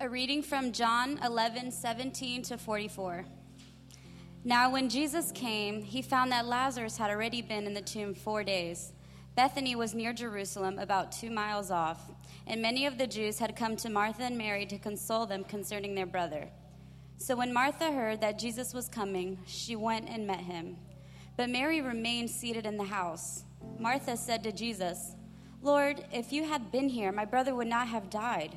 A reading from John 11, 17 to 44. Now, when Jesus came, he found that Lazarus had already been in the tomb four days. Bethany was near Jerusalem, about two miles off, and many of the Jews had come to Martha and Mary to console them concerning their brother. So when Martha heard that Jesus was coming, she went and met him. But Mary remained seated in the house. Martha said to Jesus, Lord, if you had been here, my brother would not have died.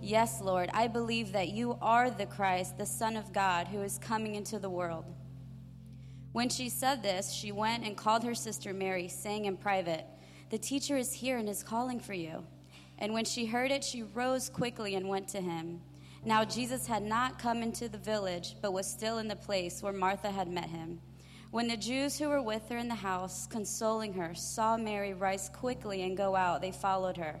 Yes, Lord, I believe that you are the Christ, the Son of God, who is coming into the world. When she said this, she went and called her sister Mary, saying in private, The teacher is here and is calling for you. And when she heard it, she rose quickly and went to him. Now Jesus had not come into the village, but was still in the place where Martha had met him. When the Jews who were with her in the house, consoling her, saw Mary rise quickly and go out, they followed her,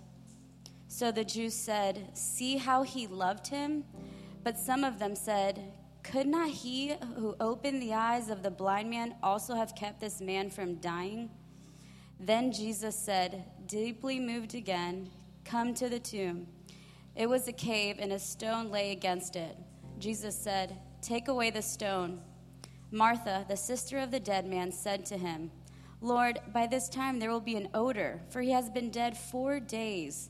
So the Jews said, See how he loved him? But some of them said, Could not he who opened the eyes of the blind man also have kept this man from dying? Then Jesus said, deeply moved again, Come to the tomb. It was a cave, and a stone lay against it. Jesus said, Take away the stone. Martha, the sister of the dead man, said to him, Lord, by this time there will be an odor, for he has been dead four days.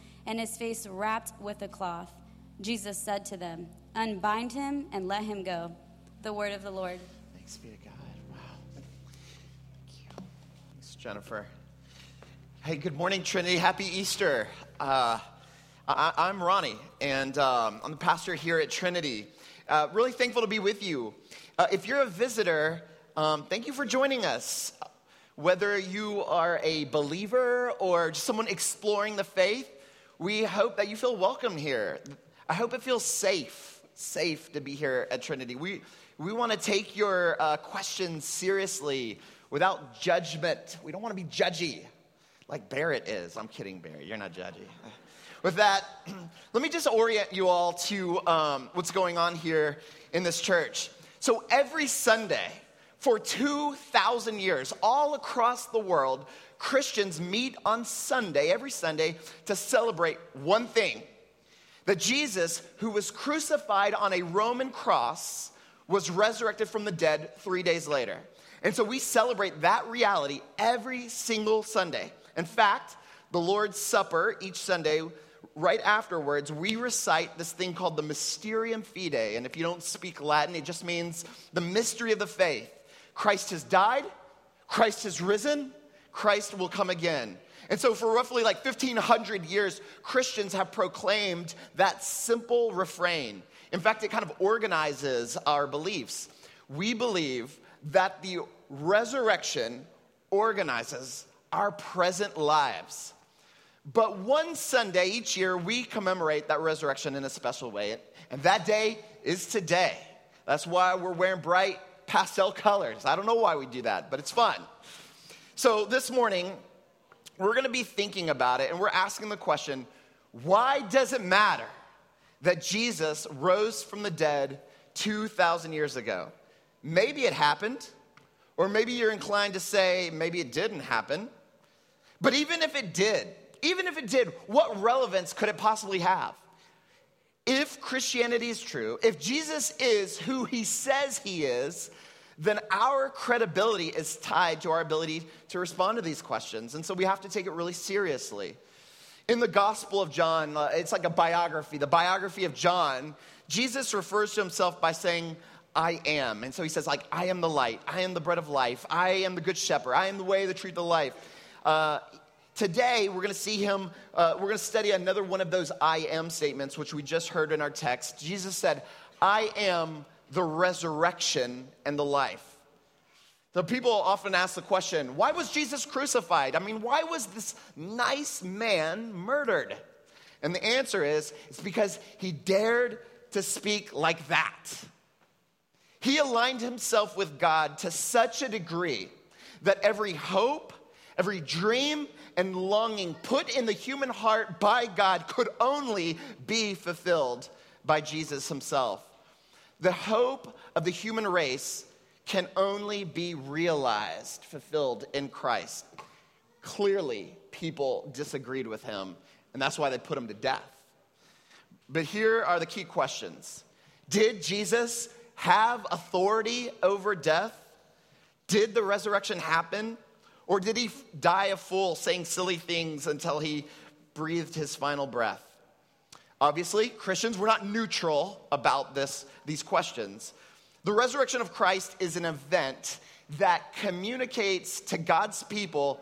and his face wrapped with a cloth. Jesus said to them, Unbind him and let him go. The word of the Lord. Thanks be to God. Wow. Thank you. Thanks, Jennifer. Hey, good morning, Trinity. Happy Easter. Uh, I, am Ronnie, and um, I'm the pastor here at Trinity. Uh, really thankful to be with you. Uh, if you're a visitor, um, thank you for joining us. Whether you are a believer or just someone exploring the faith, we hope that you feel welcome here. I hope it feels safe, safe to be here at Trinity. We, we want to take your uh, questions seriously without judgment. We don't want to be judgy like Barrett is. I'm kidding, Barrett. You're not judgy. With that, let me just orient you all to um, what's going on here in this church. So every Sunday, for 2,000 years, all across the world, Christians meet on Sunday, every Sunday, to celebrate one thing that Jesus, who was crucified on a Roman cross, was resurrected from the dead three days later. And so we celebrate that reality every single Sunday. In fact, the Lord's Supper each Sunday, right afterwards, we recite this thing called the Mysterium Fidei. And if you don't speak Latin, it just means the mystery of the faith. Christ has died, Christ has risen, Christ will come again. And so, for roughly like 1500 years, Christians have proclaimed that simple refrain. In fact, it kind of organizes our beliefs. We believe that the resurrection organizes our present lives. But one Sunday each year, we commemorate that resurrection in a special way. And that day is today. That's why we're wearing bright pastel colors. I don't know why we do that, but it's fun. So this morning, we're going to be thinking about it and we're asking the question why does it matter that Jesus rose from the dead 2,000 years ago? Maybe it happened, Or maybe you're inclined to say, maybe it didn't happen. But even if it did, even if it did, what relevance could it possibly have? If Christianity is true, if Jesus is who he says he is, then our credibility is tied to our ability to respond to these questions. And so we have to take it really seriously. In the Gospel of John, uh, it's like a biography, the biography of John, Jesus refers to himself by saying, I am. And so he says, like, I am the light. I am the bread of life. I am the good shepherd. I am the way, the truth, the life. Uh, today, we're going to see him, uh, we're going to study another one of those I am statements, which we just heard in our text. Jesus said, I am the resurrection and the life. The people often ask the question, why was Jesus crucified? I mean, why was this nice man murdered? And the answer is, it's because he dared to speak like that. He aligned himself with God to such a degree that every hope, every dream, and longing put in the human heart by God could only be fulfilled by Jesus himself. The hope of the human race can only be realized, fulfilled in Christ. Clearly, people disagreed with him, and that's why they put him to death. But here are the key questions Did Jesus have authority over death? Did the resurrection happen? Or did he die a fool saying silly things until he breathed his final breath? Obviously, Christians, we're not neutral about this, these questions. The resurrection of Christ is an event that communicates to God's people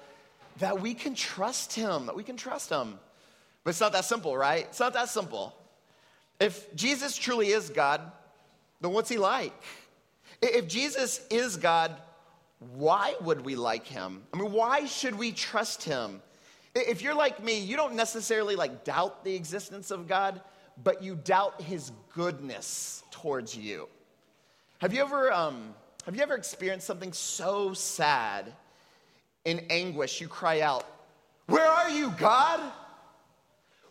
that we can trust him, that we can trust him. But it's not that simple, right? It's not that simple. If Jesus truly is God, then what's he like? If Jesus is God, why would we like him? I mean, why should we trust him? If you're like me, you don't necessarily like doubt the existence of God, but you doubt his goodness towards you. Have you ever, um, have you ever experienced something so sad in anguish you cry out, Where are you, God?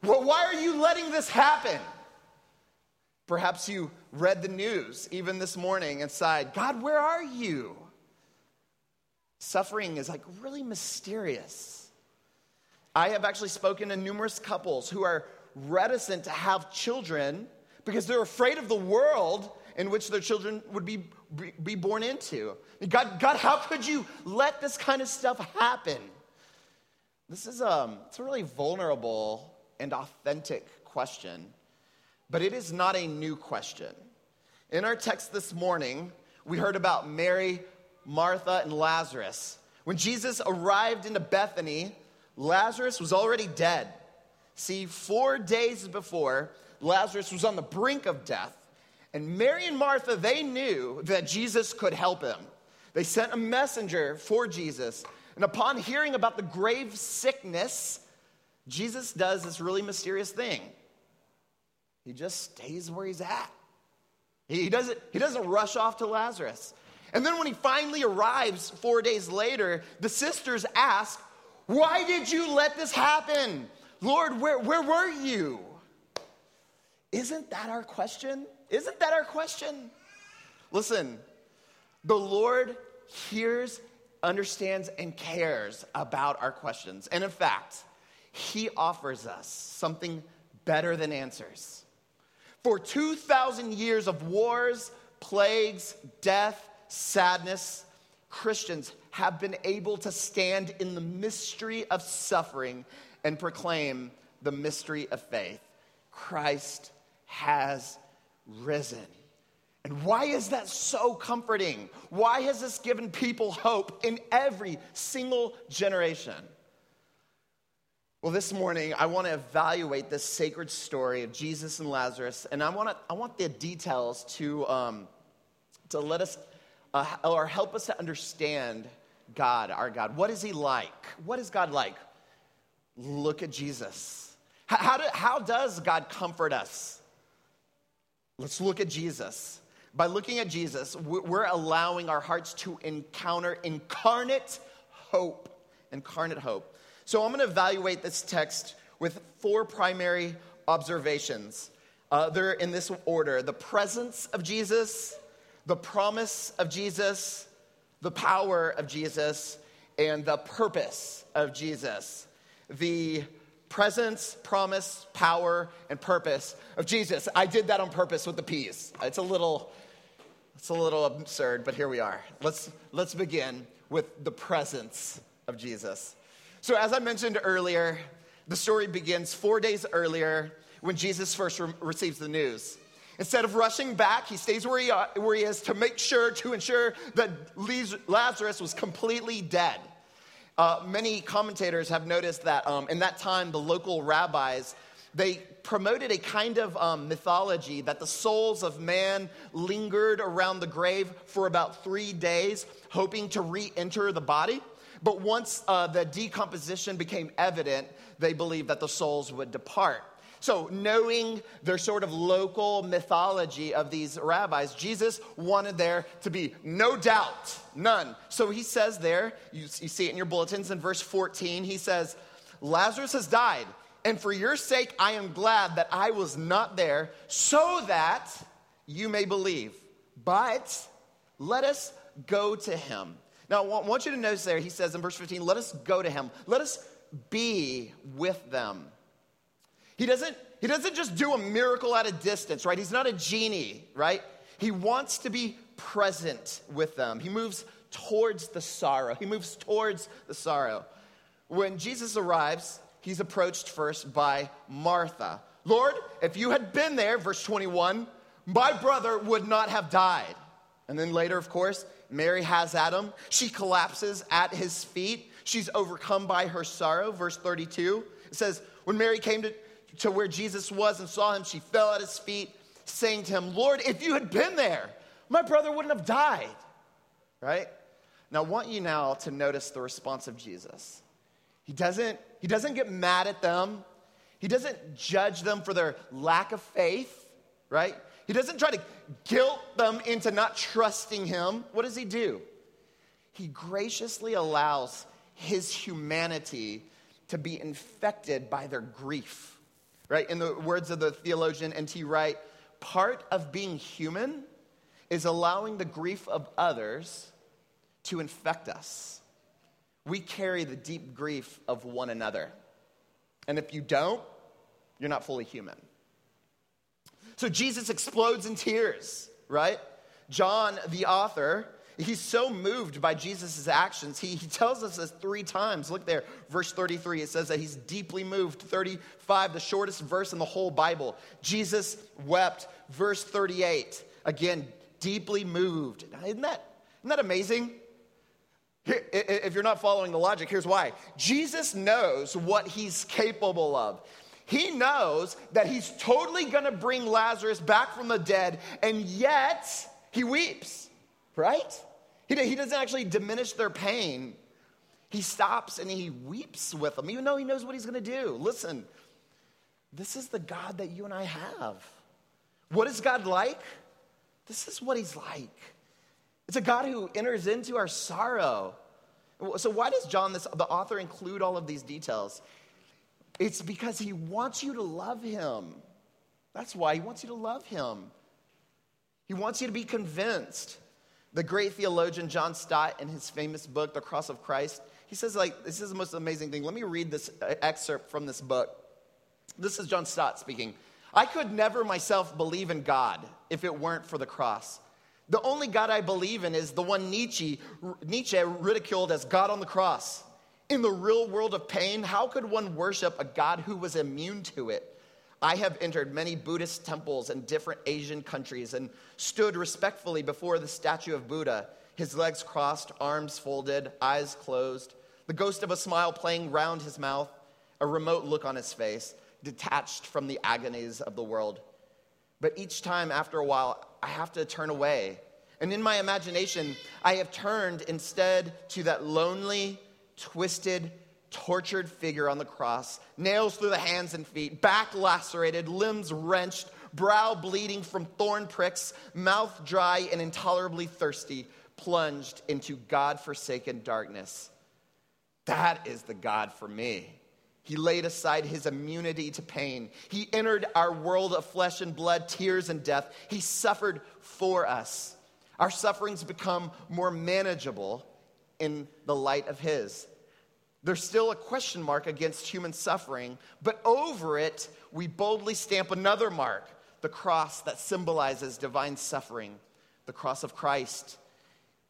Well, why are you letting this happen? Perhaps you read the news even this morning and sighed, God, where are you? Suffering is like really mysterious. I have actually spoken to numerous couples who are reticent to have children because they're afraid of the world in which their children would be, be born into. God, God, how could you let this kind of stuff happen? This is um, it's a really vulnerable and authentic question. But it is not a new question. In our text this morning, we heard about Mary, Martha, and Lazarus. When Jesus arrived into Bethany, Lazarus was already dead. See, four days before, Lazarus was on the brink of death. And Mary and Martha, they knew that Jesus could help him. They sent a messenger for Jesus. And upon hearing about the grave sickness, Jesus does this really mysterious thing. He just stays where he's at. He doesn't, he doesn't rush off to Lazarus. And then when he finally arrives four days later, the sisters ask, Why did you let this happen? Lord, where, where were you? Isn't that our question? Isn't that our question? Listen, the Lord hears, understands, and cares about our questions. And in fact, He offers us something better than answers. For 2,000 years of wars, plagues, death, sadness, Christians have been able to stand in the mystery of suffering and proclaim the mystery of faith. Christ has risen. And why is that so comforting? Why has this given people hope in every single generation? Well, this morning, I want to evaluate this sacred story of Jesus and Lazarus, and I want, to, I want the details to, um, to let us, uh, or help us to understand God, our God. What is He like? What is God like? Look at Jesus. How, how, do, how does God comfort us? Let's look at Jesus. By looking at Jesus, we're allowing our hearts to encounter incarnate hope. Incarnate hope. So I'm going to evaluate this text with four primary observations. Uh, they're in this order the presence of Jesus, the promise of Jesus, the power of Jesus and the purpose of Jesus. The presence, promise, power, and purpose of Jesus. I did that on purpose with the P's. It's a little, it's a little absurd, but here we are. Let's, let's begin with the presence of Jesus. So, as I mentioned earlier, the story begins four days earlier when Jesus first re- receives the news. Instead of rushing back, he stays where he, where he is to make sure, to ensure that Lazarus was completely dead. Uh, many commentators have noticed that um, in that time, the local rabbis they promoted a kind of um, mythology that the souls of man lingered around the grave for about three days, hoping to re-enter the body. But once uh, the decomposition became evident, they believed that the souls would depart. So, knowing their sort of local mythology of these rabbis, Jesus wanted there to be no doubt, none. So he says there, you, you see it in your bulletins in verse 14, he says, Lazarus has died, and for your sake I am glad that I was not there, so that you may believe. But let us go to him. Now, I want you to notice there, he says in verse 15, let us go to him. Let us be with them. He doesn't, he doesn't just do a miracle at a distance, right? He's not a genie, right? He wants to be present with them. He moves towards the sorrow. He moves towards the sorrow. When Jesus arrives, he's approached first by Martha. Lord, if you had been there, verse 21, my brother would not have died. And then later, of course, Mary has Adam. She collapses at his feet. She's overcome by her sorrow. Verse 32 it says, When Mary came to to where Jesus was and saw him, she fell at his feet, saying to him, Lord, if you had been there, my brother wouldn't have died. Right? Now, I want you now to notice the response of Jesus. He doesn't, he doesn't get mad at them, he doesn't judge them for their lack of faith, right? He doesn't try to guilt them into not trusting him. What does he do? He graciously allows his humanity to be infected by their grief right? In the words of the theologian N.T. Wright, part of being human is allowing the grief of others to infect us. We carry the deep grief of one another. And if you don't, you're not fully human. So Jesus explodes in tears, right? John, the author, he's so moved by Jesus' actions. He, he tells us this three times. Look there, verse 33. It says that he's deeply moved. 35, the shortest verse in the whole Bible. Jesus wept. Verse 38, again, deeply moved. Isn't that, isn't that amazing? If you're not following the logic, here's why. Jesus knows what he's capable of. He knows that he's totally gonna bring Lazarus back from the dead, and yet he weeps, right? He, he doesn't actually diminish their pain. He stops and he weeps with them, even though he knows what he's going to do. Listen, this is the God that you and I have. What is God like? This is what he's like. It's a God who enters into our sorrow. So, why does John, this, the author, include all of these details? It's because he wants you to love him. That's why he wants you to love him. He wants you to be convinced. The great theologian John Stott, in his famous book, The Cross of Christ, he says, like, this is the most amazing thing. Let me read this uh, excerpt from this book. This is John Stott speaking. I could never myself believe in God if it weren't for the cross. The only God I believe in is the one Nietzsche, Nietzsche ridiculed as God on the cross. In the real world of pain, how could one worship a God who was immune to it? I have entered many Buddhist temples in different Asian countries and stood respectfully before the statue of Buddha, his legs crossed, arms folded, eyes closed, the ghost of a smile playing round his mouth, a remote look on his face, detached from the agonies of the world. But each time, after a while, I have to turn away. And in my imagination, I have turned instead to that lonely, twisted, tortured figure on the cross, nails through the hands and feet, back lacerated, limbs wrenched, brow bleeding from thorn pricks, mouth dry and intolerably thirsty, plunged into God forsaken darkness. That is the God for me. He laid aside his immunity to pain. He entered our world of flesh and blood, tears and death. He suffered for us. Our sufferings become more manageable in the light of His. There's still a question mark against human suffering, but over it, we boldly stamp another mark the cross that symbolizes divine suffering. The cross of Christ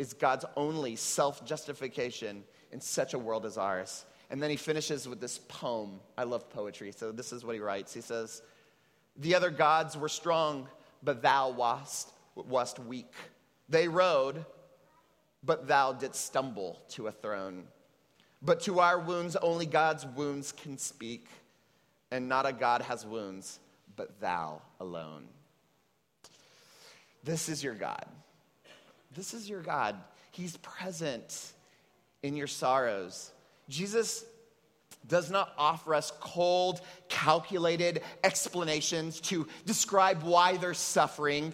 is God's only self justification in such a world as ours. And then he finishes with this poem. I love poetry, so this is what he writes. He says, The other gods were strong, but thou wast, wast weak. They rode, but thou didst stumble to a throne. But to our wounds, only God's wounds can speak, and not a God has wounds, but thou alone. This is your God. This is your God. He's present in your sorrows. Jesus does not offer us cold, calculated explanations to describe why they're suffering.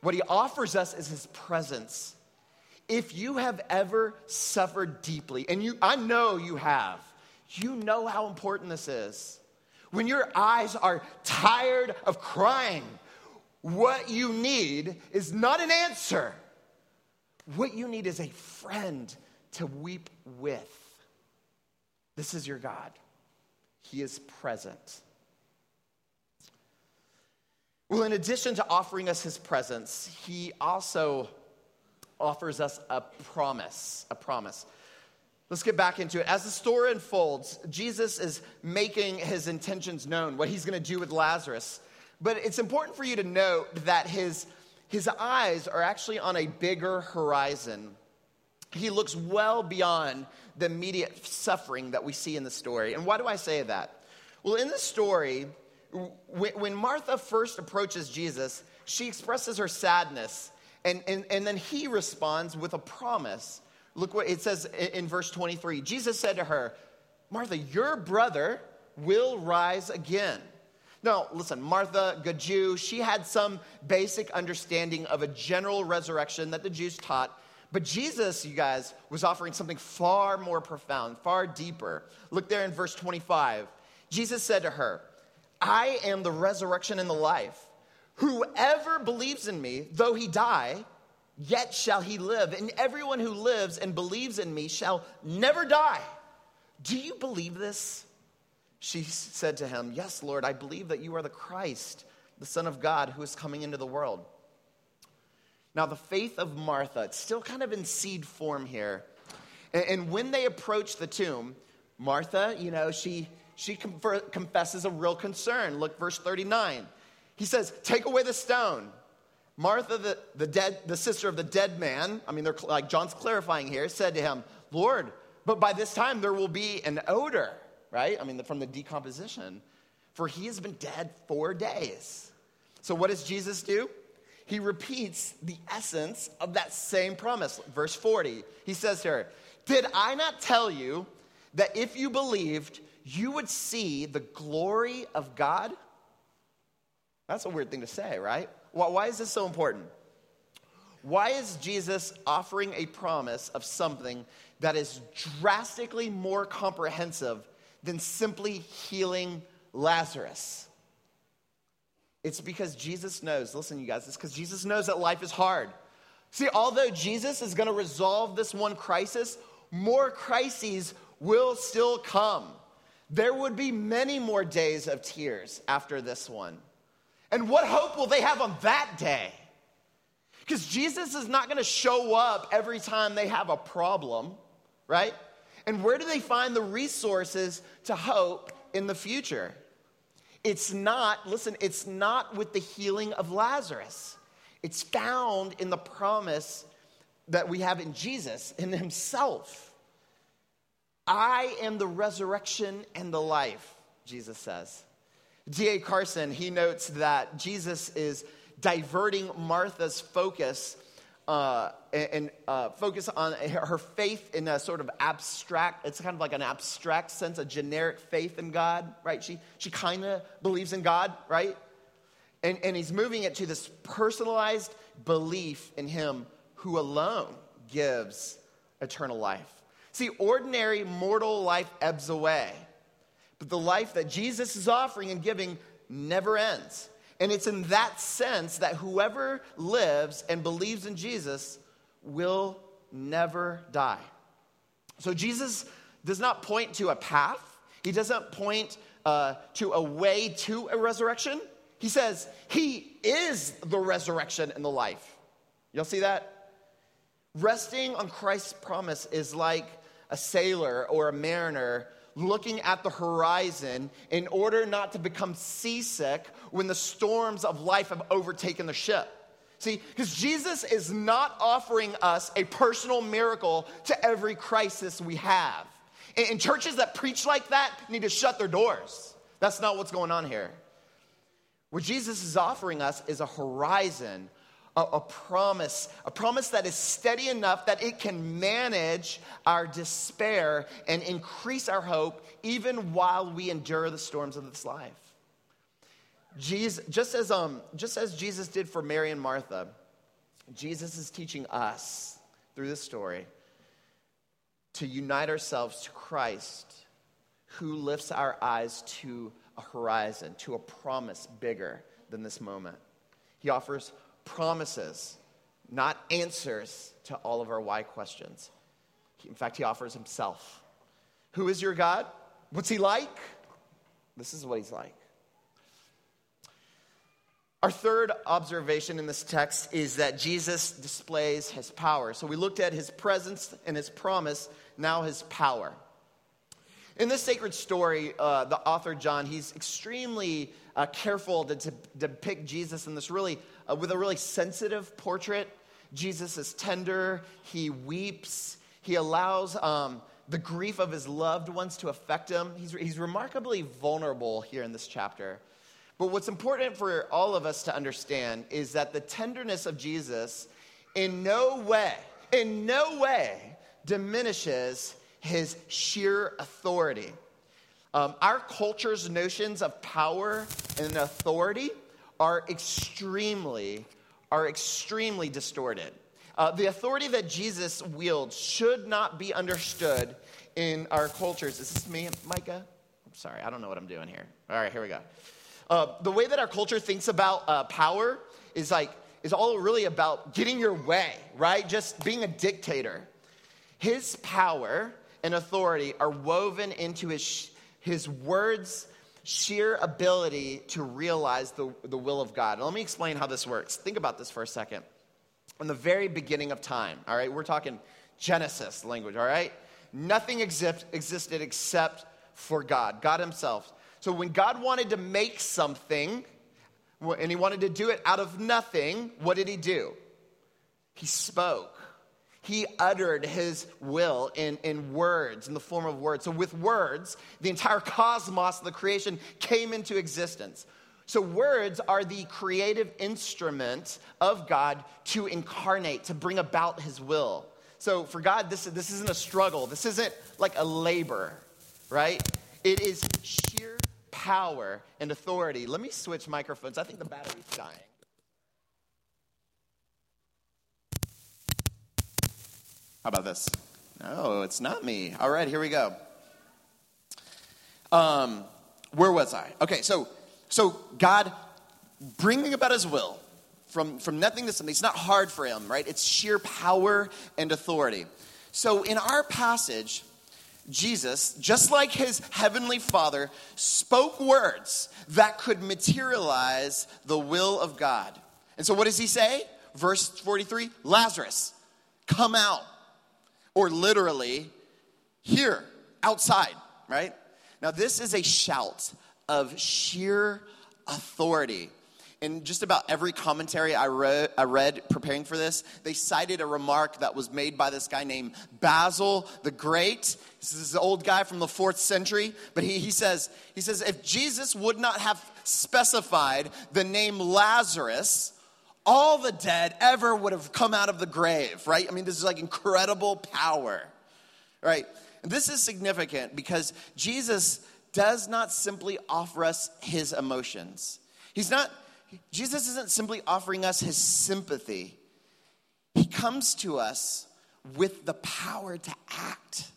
What he offers us is his presence. If you have ever suffered deeply, and you, I know you have, you know how important this is. When your eyes are tired of crying, what you need is not an answer. What you need is a friend to weep with. This is your God. He is present. Well, in addition to offering us his presence, he also offers us a promise. A promise. Let's get back into it. As the story unfolds, Jesus is making his intentions known, what he's going to do with Lazarus. But it's important for you to note that his, his eyes are actually on a bigger horizon. He looks well beyond the immediate suffering that we see in the story. And why do I say that? Well, in the story, when Martha first approaches Jesus, she expresses her sadness, and, and, and then he responds with a promise. Look what it says in verse 23. Jesus said to her, Martha, your brother will rise again. Now, listen, Martha, good Jew, she had some basic understanding of a general resurrection that the Jews taught. But Jesus, you guys, was offering something far more profound, far deeper. Look there in verse 25. Jesus said to her, I am the resurrection and the life. Whoever believes in me, though he die, yet shall he live. And everyone who lives and believes in me shall never die. Do you believe this? She said to him, Yes, Lord, I believe that you are the Christ, the Son of God, who is coming into the world. Now, the faith of Martha, it's still kind of in seed form here. And, when they approach the tomb, Martha, you know, she, she confesses a real concern. Look, verse 39. He says, Take away the stone. Martha, the, the, dead, the sister of the dead man, I mean, they're, like John's clarifying here, said to him, Lord, but by this time there will be an odor, right? I mean, from the decomposition, for he has been dead four days. So what does Jesus do? He repeats the essence of that same promise. Verse 40, he says to her, Did I not tell you that if you believed, you would see the glory of God? That's a weird thing to say, right? Why is this so important? Why is Jesus offering a promise of something that is drastically more comprehensive than simply healing Lazarus? It's because Jesus knows, listen, you guys, it's because Jesus knows that life is hard. See, although Jesus is going to resolve this one crisis, more crises will still come. There would be many more days of tears after this one. And what hope will they have on that day? Because Jesus is not going to show up every time they have a problem, right? And where do they find the resources to hope in the future? It's not, listen, it's not with the healing of Lazarus. It's found in the promise that we have in Jesus, in Himself. I am the resurrection and the life, Jesus says. D.A. Carson, he notes that Jesus is diverting Martha's focus uh, and uh, focus on her faith in a sort of abstract, it's kind of like an abstract sense, a generic faith in God, right? She, she kind of believes in God, right? And, and he's moving it to this personalized belief in Him who alone gives eternal life. See, ordinary mortal life ebbs away. But the life that Jesus is offering and giving never ends. And it's in that sense that whoever lives and believes in Jesus will never die. So Jesus does not point to a path, he doesn't point uh, to a way to a resurrection. He says, He is the resurrection and the life. Y'all see that? Resting on Christ's promise is like a sailor or a mariner looking at the horizon in order not to become seasick when the storms of life have overtaken the ship. See, because Jesus is not offering us a personal miracle to every crisis we have. And churches that preach like that need to shut their doors. That's not what's going on here. What Jesus is offering us is a horizon, a, a, promise, a promise that is steady enough that it can manage our despair and increase our hope even while we endure the storms of this life. Jesus, just, as, um, just as Jesus did for Mary and Martha, Jesus is teaching us through this story to unite ourselves to Christ, who lifts our eyes to a horizon, to a promise bigger than this moment. He offers promises, not answers to all of our why questions. In fact, he offers himself. Who is your God? What's he like? This is what he's like. Our third observation in this text is that Jesus displays his power. So we looked at his presence and his promise, now his power. In this sacred story, uh, the author John, he's extremely uh, careful to, to, depict Jesus in this really, uh, with a really sensitive portrait. Jesus is tender, he weeps, he allows um, the grief of his loved ones to affect him. He's, he's remarkably vulnerable here in this chapter. But what's important for all of us to understand is that the tenderness of Jesus in no way, in no way diminishes his sheer authority. Um, our culture's notions of power and authority are extremely, are extremely distorted. Uh, the authority that Jesus wields should not be understood in our cultures. Is this me, Micah? I'm sorry, I don't know what I'm doing here. All right, here we go. Uh, the way that our culture thinks about uh, power is like, is all really about getting your way, right? Just being a dictator. His power and authority are woven into his, his words' sheer ability to realize the, the will of God. let me explain how this works. Think about this for a second. In the very beginning of time, all right, we're talking Genesis language, all right? Nothing exist, existed except for God, God Himself. So when God wanted to make something, and he wanted to do it out of nothing, what did he do? He spoke. He uttered his will in, in words, in the form of words. So, with words, the entire cosmos, the creation, came into existence. So, words are the creative instrument of God to incarnate, to bring about his will. So, for God, this, this isn't a struggle. This isn't like a labor, right? It is sheer power and authority. Let me switch microphones. I think the battery's dying. How about this? No, it's not me. All right, here we go. Um, where was I? Okay, so so God bringing about His will from from nothing to something. It's not hard for Him, right? It's sheer power and authority. So in our passage, Jesus, just like his heavenly Father, spoke words that could materialize the will of God. And so, what does he say? Verse 43 Lazarus, come out. Or literally, here, outside, right? Now, this is a shout of sheer authority in just about every commentary I read, I read preparing for this, they cited a remark that was made by this guy named Basil the Great. This is an old guy from the fourth century, but he, he says, he says, if Jesus would not have specified the name Lazarus, all the dead ever would have come out of the grave, right? I mean, this is like incredible power, right? And this is significant because Jesus does not simply offer us his emotions. He's not Jesus isn't simply offering us his sympathy, he comes to us with the power to act.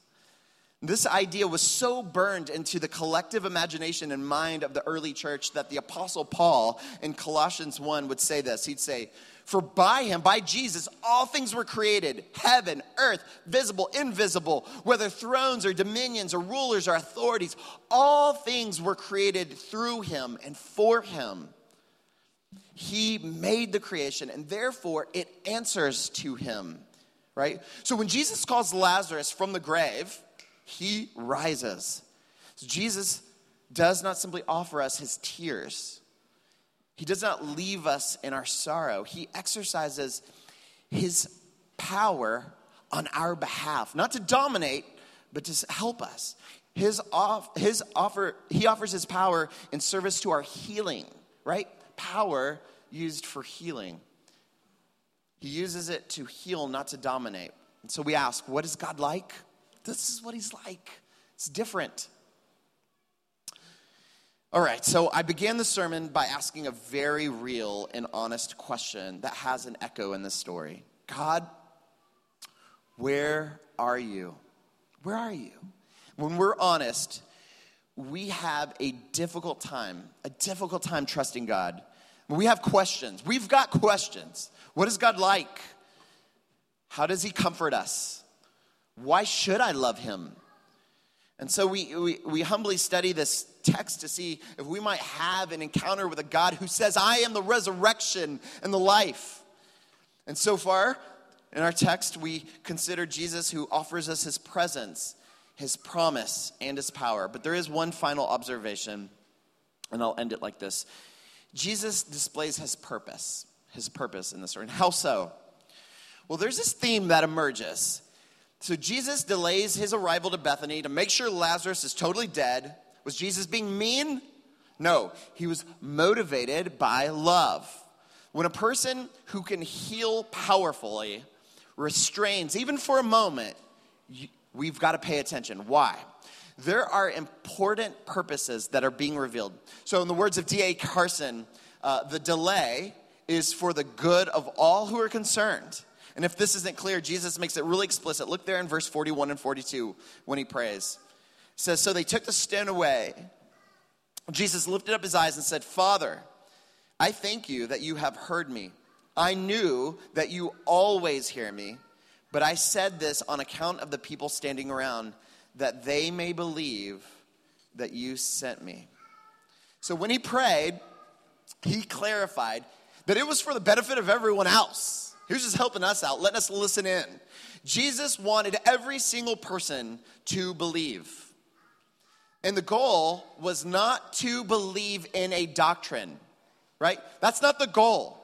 This idea was so burned into the collective imagination and mind of the early church that the Apostle Paul in Colossians 1 would say this. He'd say, For by him, by Jesus, all things were created heaven, earth, visible, invisible, whether thrones or dominions or rulers or authorities, all things were created through him and for him. He made the creation, and therefore it answers to him, right? So when Jesus calls Lazarus from the grave, he rises. So Jesus does not simply offer us his tears, he does not leave us in our sorrow. He exercises his power on our behalf, not to dominate, but to help us. His, off, his offer, he offers his power in service to our healing, right? Power used for healing. He uses it to heal, not to dominate. And so we ask, what is God like? This is what he's like. It's different. All right, so I began the sermon by asking a very real and honest question that has an echo in this story God, where are you? Where are you? When we're honest, we have a difficult time, a difficult time trusting God. We have questions. We've got questions. What is God like? How does He comfort us? Why should I love him? And so we, we, we, humbly study this text to see if we might have an encounter with a God who says, I am the resurrection and the life. And so far, in our text, we consider Jesus who offers us his presence, his promise, and his power. But there is one final observation, and I'll end it like this Jesus displays his purpose, his purpose in this story. And how so? Well, there's this theme that emerges so Jesus delays his arrival to Bethany to make sure Lazarus is totally dead. Was Jesus being mean? No, he was motivated by love. When a person who can heal powerfully restrains, even for a moment, we've got to pay attention. Why? There are important purposes that are being revealed. So, in the words of D.A. Carson, uh, the delay is for the good of all who are concerned. And if this isn't clear, Jesus makes it really explicit. Look there in verse 41 and 42 when he prays. It says, So they took the stone away. Jesus lifted up his eyes and said, Father, I thank you that you have heard me. I knew that you always hear me, but I said this on account of the people standing around, that they may believe that you sent me. So when he prayed, he clarified that it was for the benefit of everyone else was just helping us out, letting us listen in. Jesus wanted every single person to believe. And the goal was not to believe in a doctrine, right? That's not the goal.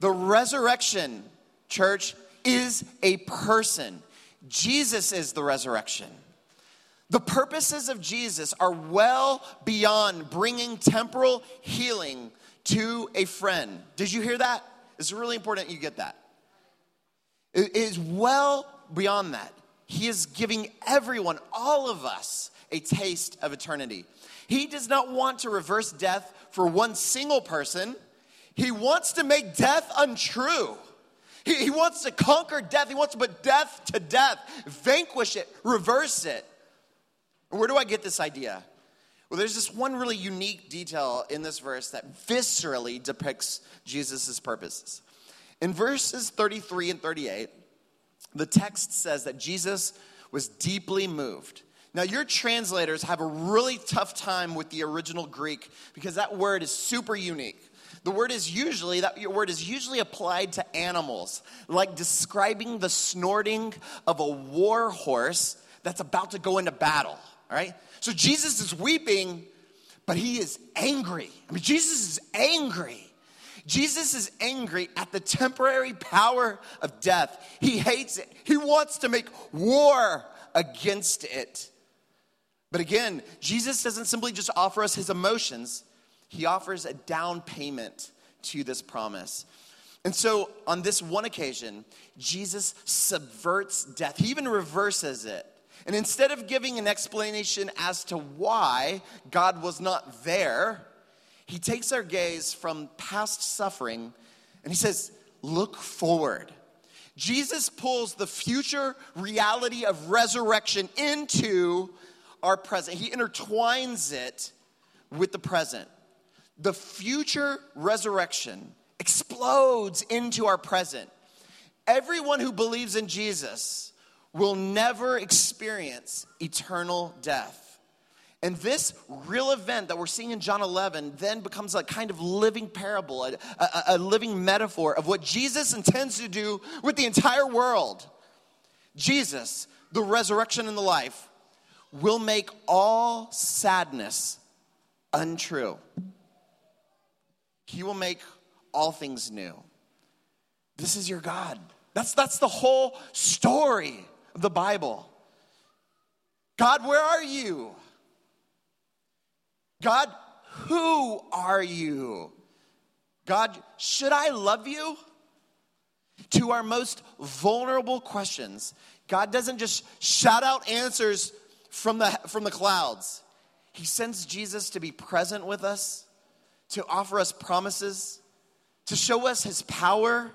The resurrection, church, is a person. Jesus is the resurrection. The purposes of Jesus are well beyond bringing temporal healing to a friend. Did you hear that? It's really important you get that. It is well beyond that. He is giving everyone, all of us, a taste of eternity. He does not want to reverse death for one single person. He wants to make death untrue. He, he, wants to conquer death. He wants to put death to death, vanquish it, reverse it. Where do I get this idea? Well, there's this one really unique detail in this verse that viscerally depicts Jesus' purposes. In verses 33 and 38, the text says that Jesus was deeply moved. Now, your translators have a really tough time with the original Greek because that word is super unique. The word is usually, that word is usually applied to animals, like describing the snorting of a war horse that's about to go into battle, all right? So Jesus is weeping, but he is angry. I mean, Jesus is angry. Jesus is angry at the temporary power of death. He hates it. He wants to make war against it. But again, Jesus doesn't simply just offer us his emotions, he offers a down payment to this promise. And so, on this one occasion, Jesus subverts death. He even reverses it. And instead of giving an explanation as to why God was not there, he takes our gaze from past suffering and he says, Look forward. Jesus pulls the future reality of resurrection into our present. He intertwines it with the present. The future resurrection explodes into our present. Everyone who believes in Jesus will never experience eternal death. And this real event that we're seeing in John 11 then becomes a kind of living parable, a, a, a, living metaphor of what Jesus intends to do with the entire world. Jesus, the resurrection and the life, will make all sadness untrue. He will make all things new. This is your God. That's, that's the whole story of the Bible. God, where are you? God, who are you? God, should I love you? To our most vulnerable questions, God doesn't just shout out answers from the, from the clouds. He sends Jesus to be present with us, to offer us promises, to show us his power,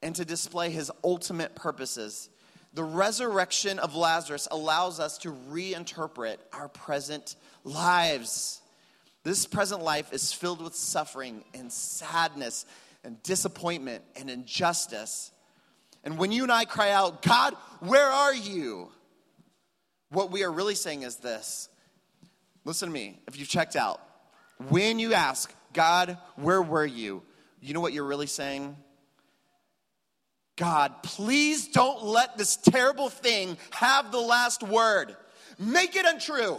and to display his ultimate purposes. The resurrection of Lazarus allows us to reinterpret our present lives. This present life is filled with suffering and sadness and disappointment and injustice. And when you and I cry out, God, where are you? What we are really saying is this listen to me, if you've checked out, when you ask, God, where were you? You know what you're really saying? God, please don't let this terrible thing have the last word. Make it untrue.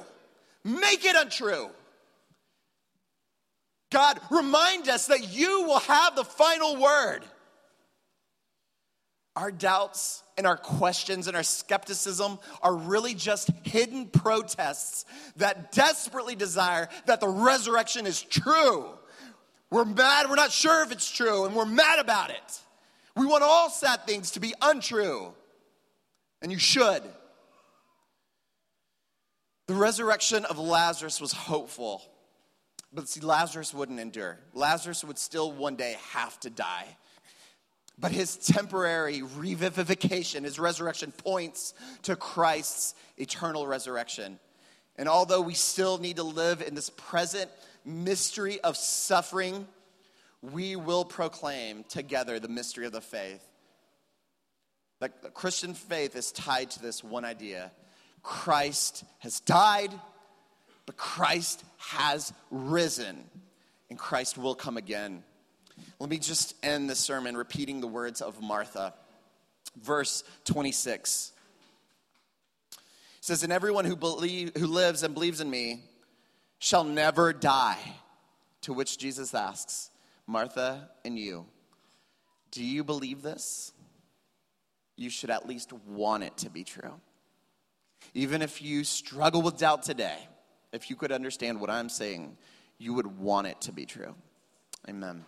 Make it untrue. God, remind us that you will have the final word. Our doubts and our questions and our skepticism are really just hidden protests that desperately desire that the resurrection is true. We're mad, we're not sure if it's true, and we're mad about it. We want all sad things to be untrue, and you should. The resurrection of Lazarus was hopeful, but see, Lazarus wouldn't endure. Lazarus would still one day have to die. But his temporary revivification, his resurrection, points to Christ's eternal resurrection. And although we still need to live in this present mystery of suffering, we will proclaim together the mystery of the faith. That The Christian faith is tied to this one idea Christ has died, but Christ has risen, and Christ will come again. Let me just end the sermon repeating the words of Martha. Verse 26 it says, And everyone who, believe, who lives and believes in me shall never die. To which Jesus asks, Martha and you, do you believe this? You should at least want it to be true. Even if you struggle with doubt today, if you could understand what I'm saying, you would want it to be true. Amen.